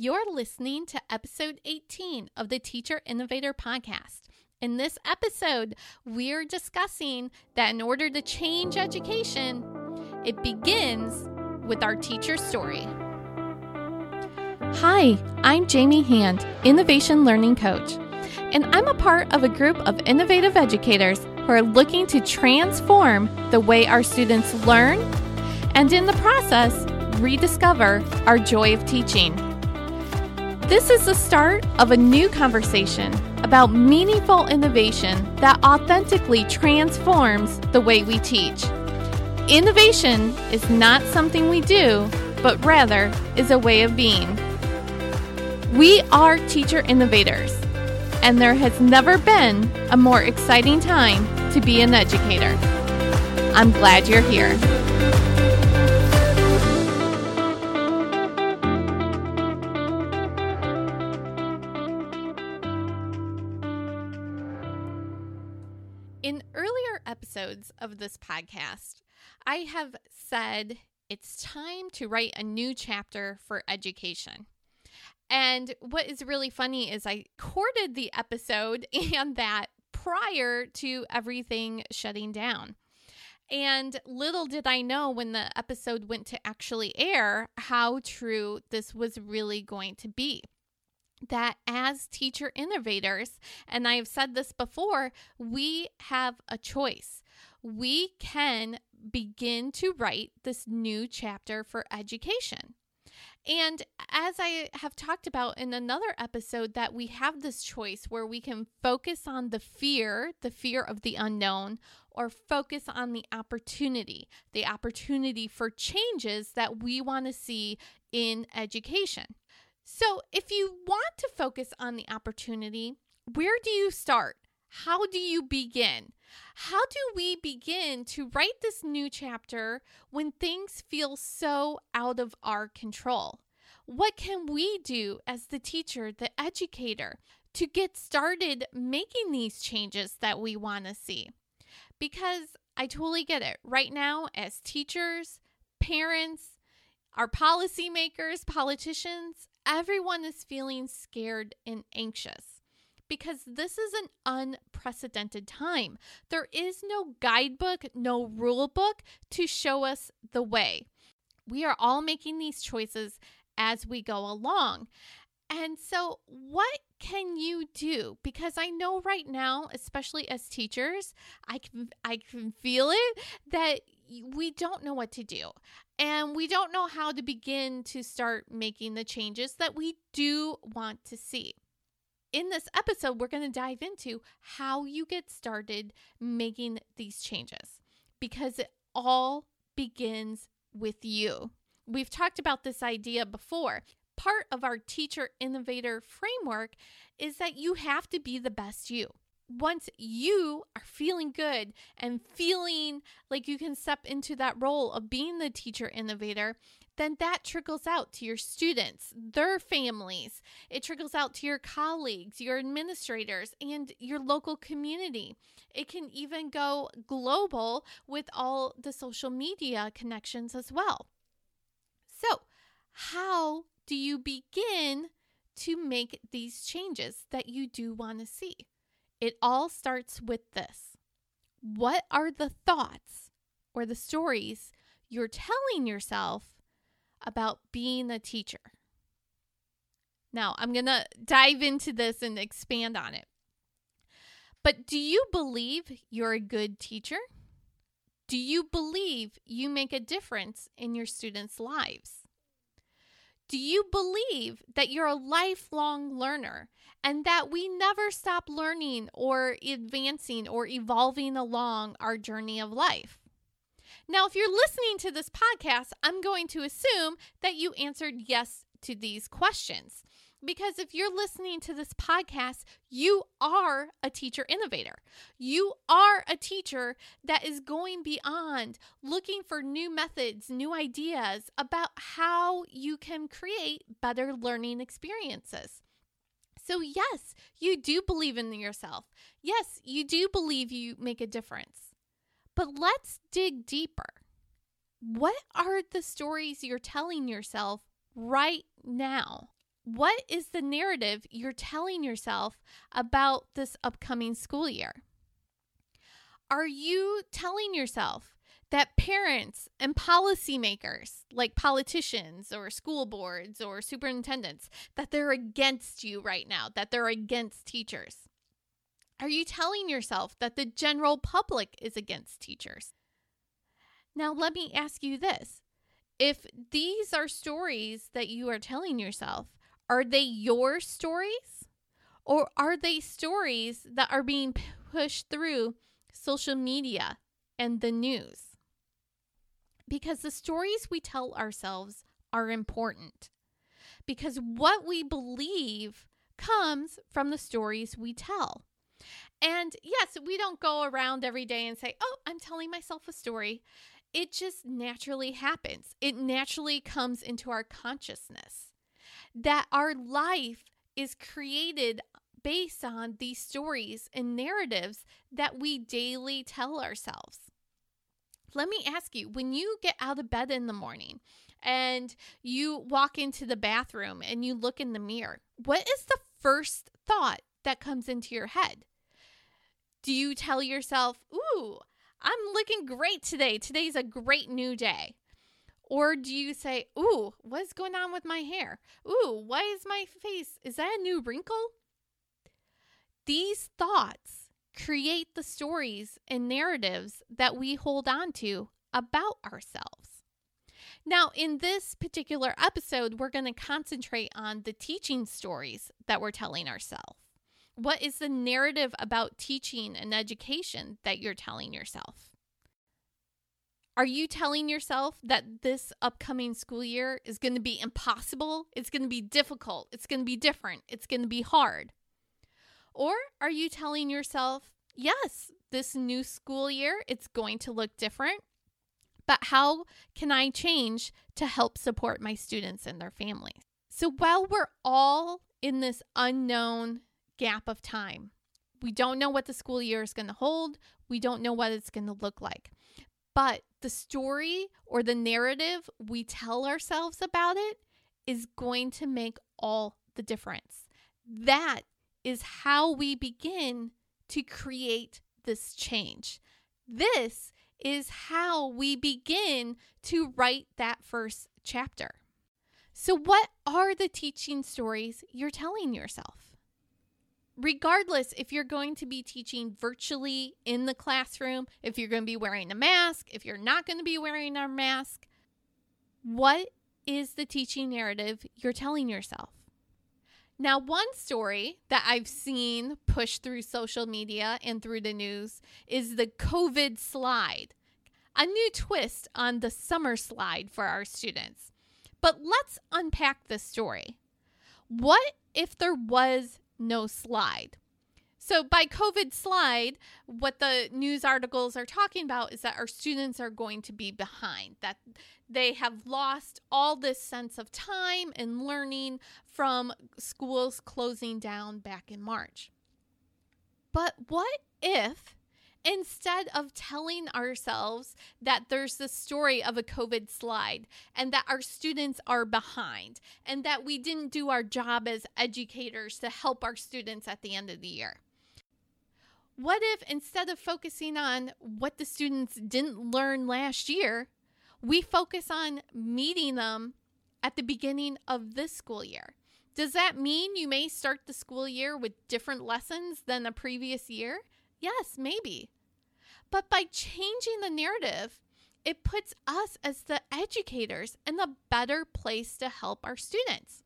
You're listening to episode 18 of the Teacher Innovator Podcast. In this episode, we're discussing that in order to change education, it begins with our teacher story. Hi, I'm Jamie Hand, Innovation Learning Coach, and I'm a part of a group of innovative educators who are looking to transform the way our students learn and, in the process, rediscover our joy of teaching. This is the start of a new conversation about meaningful innovation that authentically transforms the way we teach. Innovation is not something we do, but rather is a way of being. We are teacher innovators, and there has never been a more exciting time to be an educator. I'm glad you're here. In earlier episodes of this podcast, I have said it's time to write a new chapter for education. And what is really funny is I recorded the episode and that prior to everything shutting down. And little did I know when the episode went to actually air how true this was really going to be. That as teacher innovators, and I have said this before, we have a choice. We can begin to write this new chapter for education. And as I have talked about in another episode, that we have this choice where we can focus on the fear, the fear of the unknown, or focus on the opportunity, the opportunity for changes that we want to see in education. So, if you want to focus on the opportunity, where do you start? How do you begin? How do we begin to write this new chapter when things feel so out of our control? What can we do as the teacher, the educator, to get started making these changes that we want to see? Because I totally get it. Right now, as teachers, parents, our policymakers, politicians, everyone is feeling scared and anxious because this is an unprecedented time. There is no guidebook, no rule book to show us the way. We are all making these choices as we go along. And so, what can you do? Because I know right now, especially as teachers, I can I can feel it that we don't know what to do. And we don't know how to begin to start making the changes that we do want to see in this episode, we're going to dive into how you get started making these changes because it all begins with you. We've talked about this idea before. Part of our teacher innovator framework is that you have to be the best you. Once you are feeling good and feeling like you can step into that role of being the teacher innovator, then that trickles out to your students, their families. It trickles out to your colleagues, your administrators, and your local community. It can even go global with all the social media connections as well. So, how do you begin to make these changes that you do want to see? It all starts with this What are the thoughts or the stories you're telling yourself about being a teacher. Now, I'm going to dive into this and expand on it. But do you believe you're a good teacher? Do you believe you make a difference in your students' lives? Do you believe that you're a lifelong learner and that we never stop learning or advancing or evolving along our journey of life? Now, if you're listening to this podcast, I'm going to assume that you answered yes to these questions. Because if you're listening to this podcast, you are a teacher innovator. You are a teacher that is going beyond looking for new methods, new ideas about how you can create better learning experiences. So, yes, you do believe in yourself. Yes, you do believe you make a difference. But let's dig deeper. What are the stories you're telling yourself right now? What is the narrative you're telling yourself about this upcoming school year? Are you telling yourself that parents and policymakers, like politicians or school boards or superintendents, that they're against you right now, that they're against teachers? Are you telling yourself that the general public is against teachers? Now, let me ask you this. If these are stories that you are telling yourself, are they your stories? Or are they stories that are being pushed through social media and the news? Because the stories we tell ourselves are important. Because what we believe comes from the stories we tell. And yes, we don't go around every day and say, Oh, I'm telling myself a story. It just naturally happens. It naturally comes into our consciousness that our life is created based on these stories and narratives that we daily tell ourselves. Let me ask you when you get out of bed in the morning and you walk into the bathroom and you look in the mirror, what is the first thought that comes into your head? Do you tell yourself, Ooh, I'm looking great today. Today's a great new day. Or do you say, Ooh, what's going on with my hair? Ooh, why is my face? Is that a new wrinkle? These thoughts create the stories and narratives that we hold on to about ourselves. Now, in this particular episode, we're going to concentrate on the teaching stories that we're telling ourselves. What is the narrative about teaching and education that you're telling yourself? Are you telling yourself that this upcoming school year is going to be impossible? It's going to be difficult. It's going to be different. It's going to be hard. Or are you telling yourself, yes, this new school year, it's going to look different, but how can I change to help support my students and their families? So while we're all in this unknown gap of time, we don't know what the school year is going to hold. We don't know what it's going to look like. But the story or the narrative we tell ourselves about it is going to make all the difference. That is how we begin to create this change. This is how we begin to write that first chapter. So, what are the teaching stories you're telling yourself? Regardless if you're going to be teaching virtually in the classroom, if you're going to be wearing a mask, if you're not going to be wearing a mask, what is the teaching narrative you're telling yourself? Now, one story that I've seen pushed through social media and through the news is the COVID slide, a new twist on the summer slide for our students. But let's unpack this story. What if there was no slide. So, by COVID slide, what the news articles are talking about is that our students are going to be behind, that they have lost all this sense of time and learning from schools closing down back in March. But what if instead of telling ourselves that there's the story of a COVID slide and that our students are behind and that we didn't do our job as educators to help our students at the end of the year. What if instead of focusing on what the students didn't learn last year, we focus on meeting them at the beginning of this school year? Does that mean you may start the school year with different lessons than the previous year? Yes, maybe. But by changing the narrative, it puts us as the educators in a better place to help our students.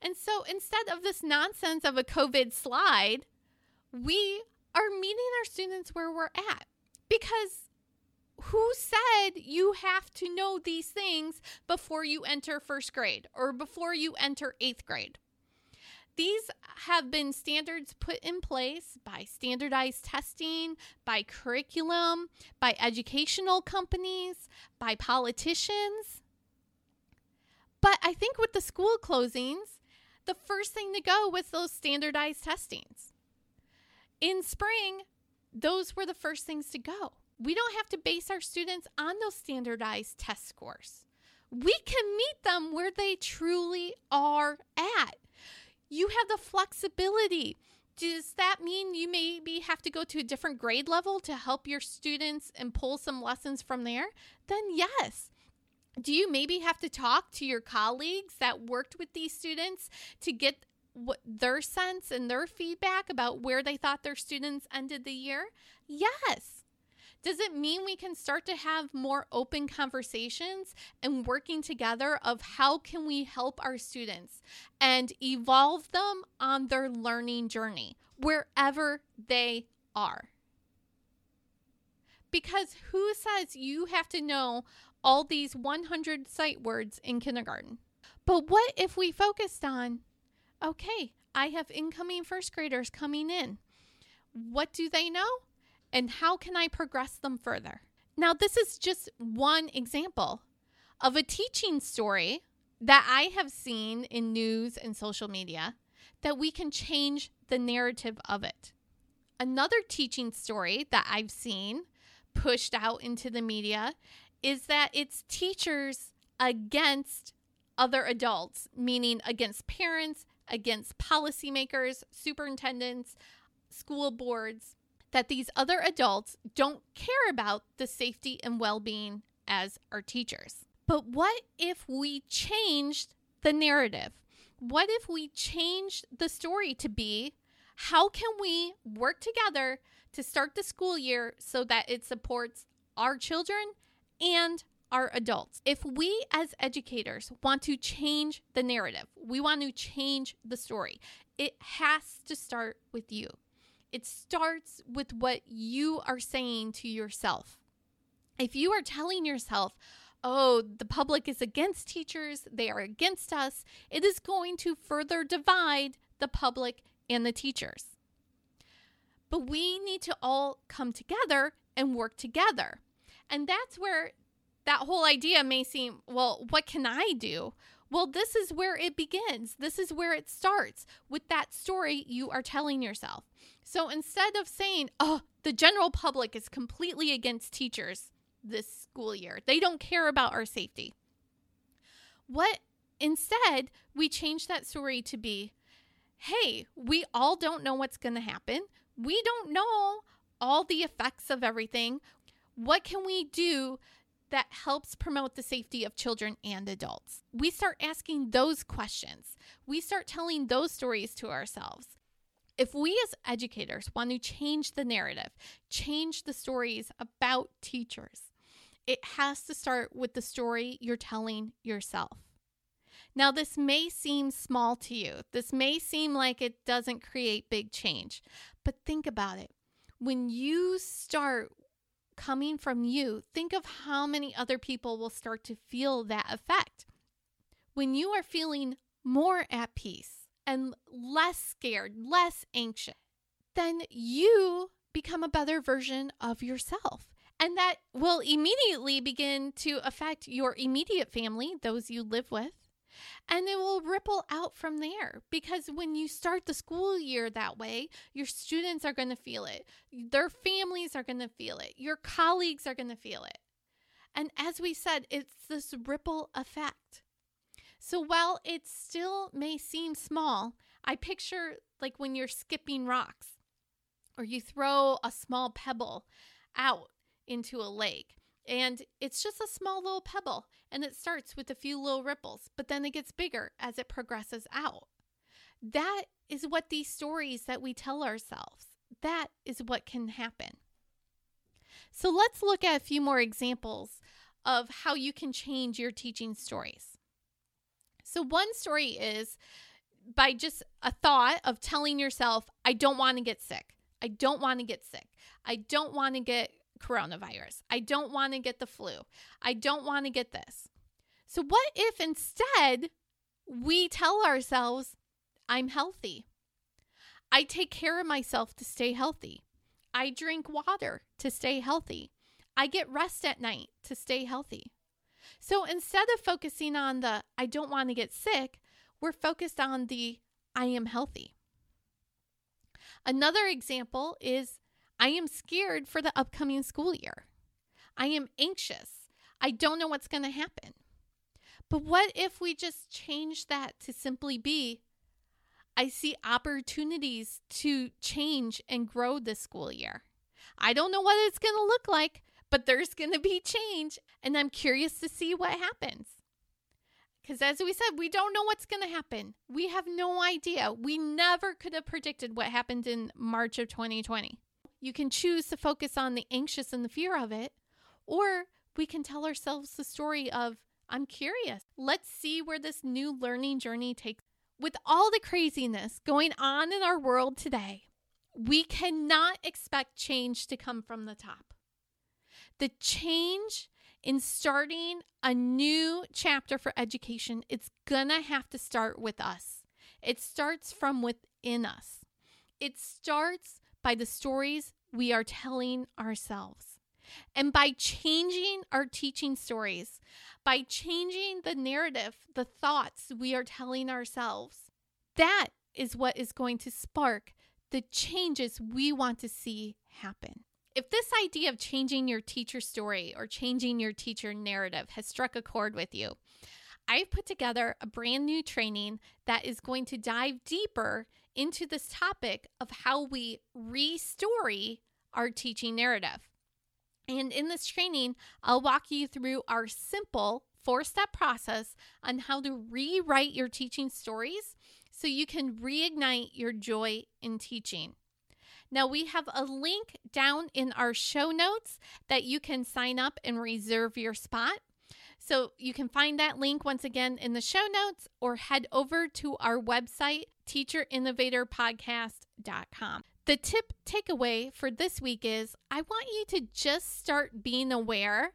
And so instead of this nonsense of a COVID slide, we are meeting our students where we're at. Because who said you have to know these things before you enter first grade or before you enter eighth grade? These have been standards put in place by standardized testing, by curriculum, by educational companies, by politicians. But I think with the school closings, the first thing to go was those standardized testings. In spring, those were the first things to go. We don't have to base our students on those standardized test scores. We can meet them where they truly are You have the flexibility. Does that mean you maybe have to go to a different grade level to help your students and pull some lessons from there? Then, yes. Do you maybe have to talk to your colleagues that worked with these students to get what their sense and their feedback about where they thought their students ended the year? Yes. Does it mean we can start to have more open conversations and working together of how can we help our students and evolve them on their learning journey wherever they are? Because who says you have to know all these 100 sight words in kindergarten? But what if we focused on, okay, I have incoming first graders coming in. What do they know? And how can I progress them further? Now, this is just one example of a teaching story that I have seen in news and social media that we can change the narrative of it. Another teaching story that I've seen pushed out into the media is that it's teachers against other adults, meaning against parents, against policymakers, superintendents, school boards, that these other adults don't care about the safety and well being as our teachers. But what if we changed the narrative? What if we changed the story to be how can we work together to start the school year so that it supports our children and our adults? If we as educators want to change the narrative, we want to change the story, it has to start with you. It starts with what you are saying to yourself. If you are telling yourself, oh, the public is against teachers, they are against us, it is going to further divide the public and the teachers. But we need to all come together and work together. And that's where that whole idea may seem well, what can I do? Well, this is where it begins. This is where it starts with that story you are telling yourself. So instead of saying, oh, the general public is completely against teachers this school year, they don't care about our safety. What instead, we change that story to be, hey, we all don't know what's going to happen. We don't know all the effects of everything. What can we do that helps promote the safety of children and adults. We start asking those questions. We start telling those stories to ourselves. If we as educators want to change the narrative, change the stories about teachers, it has to start with the story you're telling yourself. Now, this may seem small to you. This may seem like it doesn't create big change, but think about it. When you start coming from you, think of how many other people will start to feel that effect. When you are feeling more at peace and less scared, less anxious, then you become a better version of yourself. And that will immediately begin to affect your immediate family, those you live with, and it will ripple out from there because when you start the school year that way, your students are going to feel it. Their families are going to feel it. Your colleagues are going to feel it. And as we said, it's this ripple effect. So while it still may seem small, I picture like when you're skipping rocks or you throw a small pebble out into a lake and it's just a small little pebble, and it starts with a few little ripples, but then it gets bigger as it progresses out. That is what these stories that we tell ourselves, that is what can happen. So let's look at a few more examples of how you can change your teaching stories. So, one story is by just a thought of telling yourself, I don't want to get sick. I don't want to get sick. I don't want to get coronavirus. I don't want to get the flu. I don't want to get this. So, what if instead we tell ourselves, I'm healthy? I take care of myself to stay healthy. I drink water to stay healthy. I get rest at night to stay healthy. So instead of focusing on the I don't want to get sick, we're focused on the I am healthy. Another example is I am scared for the upcoming school year. I am anxious. I don't know what's going to happen. But what if we just change that to simply be I see opportunities to change and grow this school year. I don't know what it's going to look like, but there's going to be change, and I'm curious to see what happens. Because as we said, we don't know what's going to happen. We have no idea. We never could have predicted what happened in March of 2020. You can choose to focus on the anxious and the fear of it, or we can tell ourselves the story of, I'm curious. Let's see where this new learning journey takes. With all the craziness going on in our world today, we cannot expect change to come from the top. The change in starting a new chapter for education, it's gonna have to start with us. It starts from within us. It starts by the stories we are telling ourselves. And by changing our teaching stories, by changing the narrative, the thoughts we are telling ourselves, that is what is going to spark the changes we want to see happen. If this idea of changing your teacher story or changing your teacher narrative has struck a chord with you, I've put together a brand new training that is going to dive deeper into this topic of how we restory our teaching narrative. And in this training, I'll walk you through our simple four step process on how to rewrite your teaching stories so you can reignite your joy in teaching. Now, we have a link down in our show notes that you can sign up and reserve your spot. So you can find that link once again in the show notes or head over to our website, teacherinnovatorpodcast.com. The tip takeaway for this week is I want you to just start being aware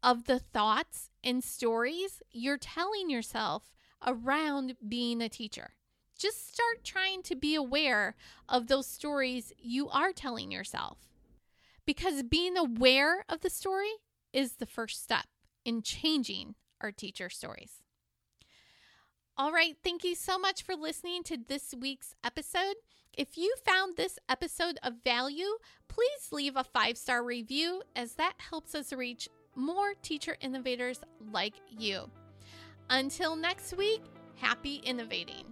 of the thoughts and stories you're telling yourself around being a teacher. Just start trying to be aware of those stories you are telling yourself. Because being aware of the story is the first step in changing our teacher stories. All right, thank you so much for listening to this week's episode. If you found this episode of value, please leave a five star review as that helps us reach more teacher innovators like you. Until next week, happy innovating.